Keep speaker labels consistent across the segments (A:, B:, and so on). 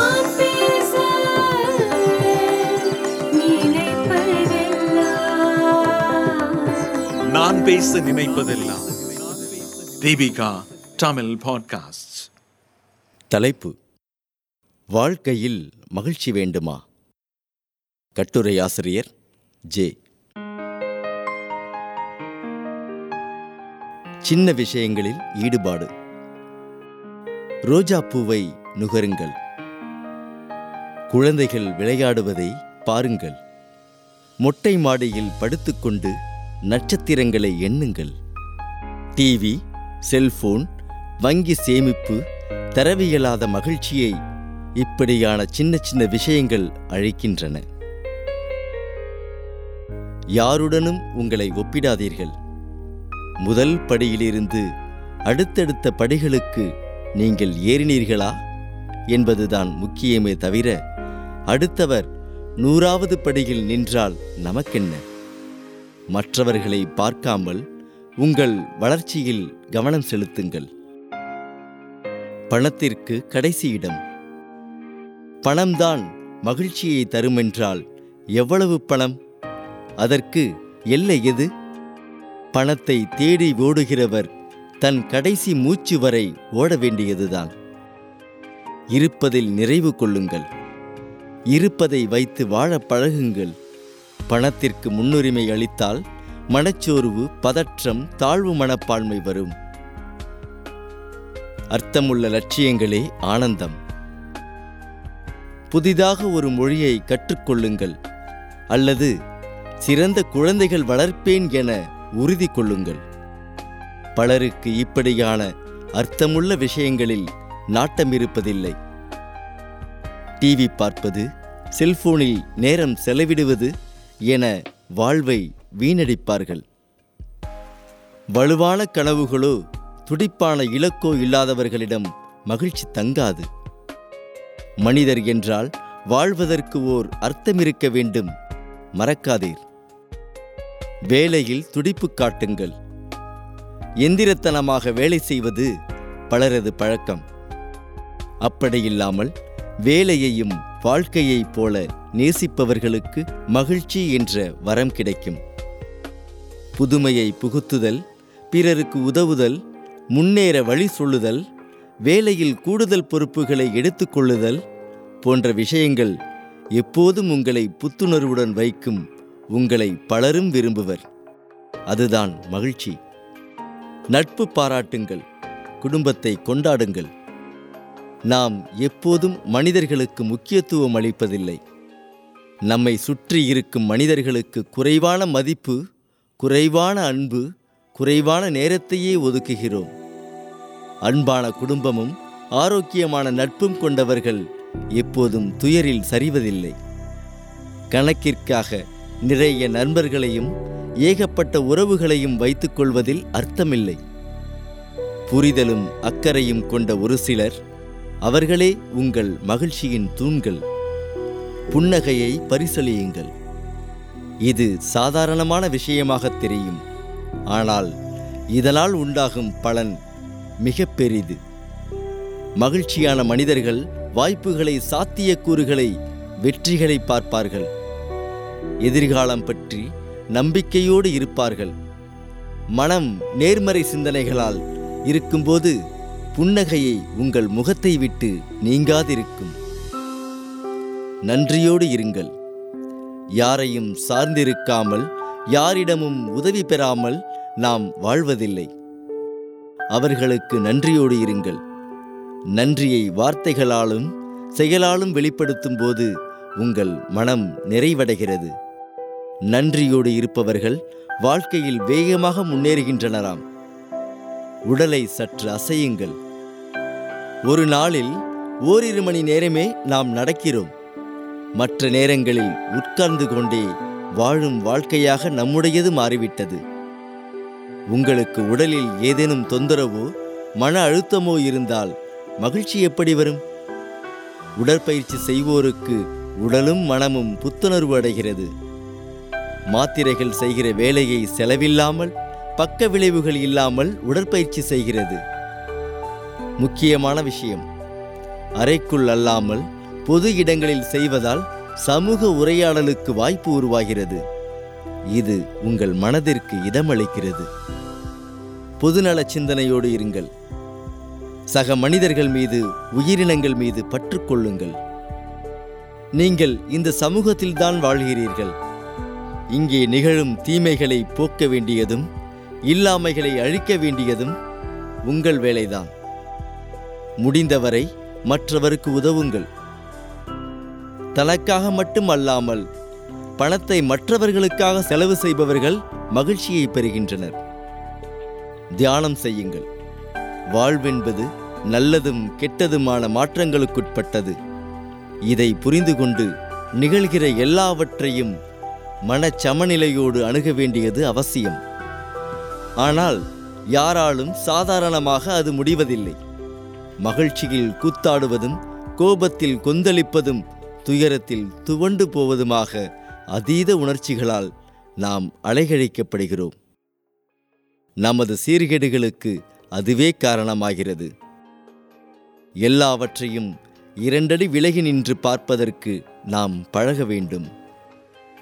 A: நான் பேச நினைப்பதெல்லாம்
B: நான் பேச நினைப்பதெல்லாம் தீபிகா தமிழ் பாட்காஸ்ட்
C: தலைப்பு வாழ்க்கையில் மகிழ்ச்சி வேண்டுமா? கட்டுரை ஆசிரியர் ஜே. சின்ன விஷயங்களில் ஈடுபாடு. ரோஜா பூவை நுகருங்கள். குழந்தைகள் விளையாடுவதை பாருங்கள். மொட்டை மாடியில் படுத்துக்கொண்டு நட்சத்திரங்களை எண்ணுங்கள். டிவி செல்போன் வங்கி சேமிப்பு தரவியலாத மகிழ்ச்சியை இப்படியான சின்ன சின்ன விஷயங்கள் அழைக்கின்றன. யாருடனும் உங்களை ஒப்பிடாதீர்கள். முதல் படியிலிருந்து அடுத்தடுத்த படிகளுக்கு நீங்கள் ஏறினீர்களா? என்பதுதான் முக்கியமே தவிர அடுத்தவர் நூறாவது படியில் நின்றால் நமக்கென்ன? மற்றவர்களை பார்க்காமல் உங்கள் வளர்ச்சியில் கவனம் செலுத்துங்கள். பணத்திற்கு கடைசி இடம். பணம்தான் மகிழ்ச்சியை தருமென்றால் எவ்வளவு பணம்? அதற்கு எல்லை எது? பணத்தை தேடி ஓடுகிறவர் தன் கடைசி மூச்சு வரை ஓட வேண்டியதுதான். இருப்பதில் நிறைவு கொள்ளுங்கள். இருப்பதை வைத்து வாழ பழகுங்கள். பணத்திற்கு முன்னுரிமை அளித்தால் மனச்சோர்வு பதற்றம் தாழ்வு மனப்பான்மை வரும். அர்த்தமுள்ள லட்சியங்களே ஆனந்தம். புதிதாக ஒரு மொழியை கற்றுக்கொள்ளுங்கள். அல்லது சிறந்த குழந்தைகள் வளர்ப்பேன் என உறுதி கொள்ளுங்கள். பலருக்கு இப்படியான அர்த்தமுள்ள விஷயங்களில் நாட்டம் இருப்பதில்லை டிவி பார்ப்பது செல்போனில் நேரம் செலவிடுவது என வாழ்வை வீணடிப்பார்கள். வலுவான கனவுகளோ துடிப்பான இலக்கோ இல்லாதவர்களிடம் மகிழ்ச்சி தங்காது. மனிதர் என்றால் வாழ்வதற்கு ஓர் அர்த்தமிருக்க வேண்டும் மறக்காதீர். வேலையில் துடிப்பு காட்டுங்கள். எந்திரத்தனமாக வேலை செய்வது பலரது பழக்கம். அப்படியில்லாமல் வேலையையும் வாழ்க்கையைப் போல நேசிப்பவர்களுக்கு மகிழ்ச்சி என்ற வரம் கிடைக்கும். புதுமையை புகுத்துதல் பிறருக்கு உதவுதல் முன்னேற வழி சொல்லுதல் வேலையில் கூடுதல் பொறுப்புகளை எடுத்துக்கொள்ளுதல் போன்ற விஷயங்கள் எப்போதும் உங்களை புத்துணர்வுடன் வைக்கும் உங்களை பலரும் விரும்புவர். அதுதான் மகிழ்ச்சி. நட்பு பாராட்டுங்கள் குடும்பத்தை கொண்டாடுங்கள். நாம் எப்போதும் மனிதர்களுக்கு முக்கியத்துவம் அளிப்பதில்லை. நம்மை சுற்றி இருக்கும் மனிதர்களுக்கு குறைவான மதிப்பு குறைவான அன்பு குறைவான நேரத்தையே ஒதுக்குகிறோம். அன்பான குடும்பமும் ஆரோக்கியமான நட்பும் கொண்டவர்கள் எப்போதும் துயரில் சரிவதில்லை. கணக்கிற்காக நிறைய நண்பர்களையும் ஏகப்பட்ட உறவுகளையும் வைத்துக் கொள்வதில் அர்த்தமில்லை. புரிதலும் அக்கறையும் கொண்ட ஒரு சிலர் அவர்களே உங்கள் மகிழ்ச்சியின் தூண்கள். புன்னகையை பரிசலியுங்கள் இது சாதாரணமான விஷயமாக தெரியும். ஆனால் இதனால் உண்டாகும் பலன் மிக பெரிது. மகிழ்ச்சியான மனிதர்கள் வாய்ப்புகளை சாத்தியக்கூறுகளை வெற்றிகளை பார்ப்பார்கள். எதிர்காலம் பற்றி நம்பிக்கையோடு இருப்பார்கள். மனம் நேர்மறை சிந்தனைகளால் இருக்கும்போது புன்னகையை உங்கள் முகத்தை விட்டு நீங்காதிருக்கும். நன்றியோடு இருங்கள். யாரையும் சார்ந்திருக்காமல் யாரிடமும் உதவி பெறாமல் நாம் வாழ்வதில்லை. அவர்களுக்கு நன்றியோடு இருங்கள். நன்றியை வார்த்தைகளாலும் செயலாலும் வெளிப்படுத்தும் போது உங்கள் மனம் நிறைவடைகிறது. நன்றியோடு இருப்பவர்கள் வாழ்க்கையில் வேகமாக முன்னேறுகின்றனராம். உடலை சற்று அசையுங்கள். ஒரு நாளில் ஓரிரு மணி நேரமே நாம் நடக்கிறோம். மற்ற நேரங்களில் உட்கார்ந்து கொண்டே வாழும் வாழ்க்கையாக நம்முடையது மாறிவிட்டது. உங்களுக்கு உடலில் ஏதேனும் தொந்தரவோ மன அழுத்தமோ இருந்தால் மகிழ்ச்சி எப்படி வரும்? உடற்பயிற்சி செய்வோருக்கு உடலும் மனமும் புத்துணர்வு அடைகிறது. மாத்திரைகள் செய்கிற வேலையை செலவில்லாமல் பக்க விளைவுகள் இல்லாமல் உடற்பயிற்சி செய்கிறது. முக்கியமான விஷயம் அறைக்குள் அல்லாமல் பொது இடங்களில் செய்வதால் சமூக உரையாடலுக்கு வாய்ப்பு உருவாகிறது. இது உங்கள் மனதிற்கு இடமளிக்கிறது. பொதுநல சிந்தனையோடு இருங்கள். சக மனிதர்கள் மீது உயிரினங்கள் மீது பற்றுக்கொள்ளுங்கள் நீங்கள் இந்த சமூகத்தில்தான் வாழ்கிறீர்கள். இங்கே நிகழும் தீமைகளை போக்க வேண்டியதும் இல்லாமைகளை அழிக்க வேண்டியதும் உங்கள் வேலைதான். முடிந்தவரை மற்றவருக்கு உதவுங்கள். தனக்காக மட்டும் அல்லாமல் பணத்தை மற்றவர்களுக்காக செலவு செய்பவர்கள் மகிழ்ச்சியை பெறுகின்றனர். தியானம் செய்யுங்கள். வாழ்வென்பது நல்லதும் கெட்டதுமான மாற்றங்களுக்குட்பட்டது. இதை புரிந்து கொண்டு நிகழ்கிற எல்லாவற்றையும் மனச்சமநிலையோடு அணுக வேண்டியது அவசியம். ஆனால் யாராலும் சாதாரணமாக அது முடிவதில்லை. மகிழ்ச்சியில் கூத்தாடுவதும் கோபத்தில் கொந்தளிப்பதும் துயரத்தில் துவண்டு போவதுமாக அதீத உணர்ச்சிகளால் நாம் அலைகழிக்கப்படுகிறோம். நமது சீர்கேடுகளுக்கு அதுவே காரணமாகிறது. எல்லாவற்றையும் இரண்டடி விலகி நின்று பார்ப்பதற்கு நாம் பழக வேண்டும்.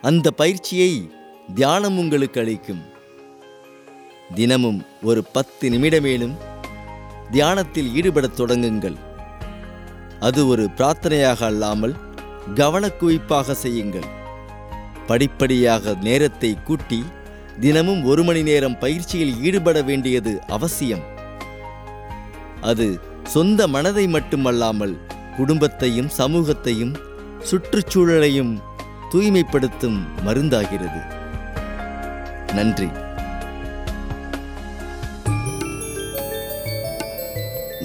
C: அந்த பயிற்சியை தியானம் உங்களுக்கு அளிக்கும். தினமும் ஒரு பத்து நிமிடமேலும் தியானத்தில் ஈடுபடத் தொடங்குங்கள். அது ஒரு பிரார்த்தனையாக அல்லாமல் கவனக்குவிப்பாக செய்யுங்கள். படிப்படியாக நேரத்தை கூட்டி தினமும் ஒரு மணி நேரம் பயிற்சியில் ஈடுபட வேண்டியது அவசியம். அது சொந்த மனதை மட்டுமல்லாமல் குடும்பத்தையும் சமூகத்தையும் சுற்றுச்சூழலையும் தூய்மைப்படுத்தும் மருந்தாகிறது. நன்றி.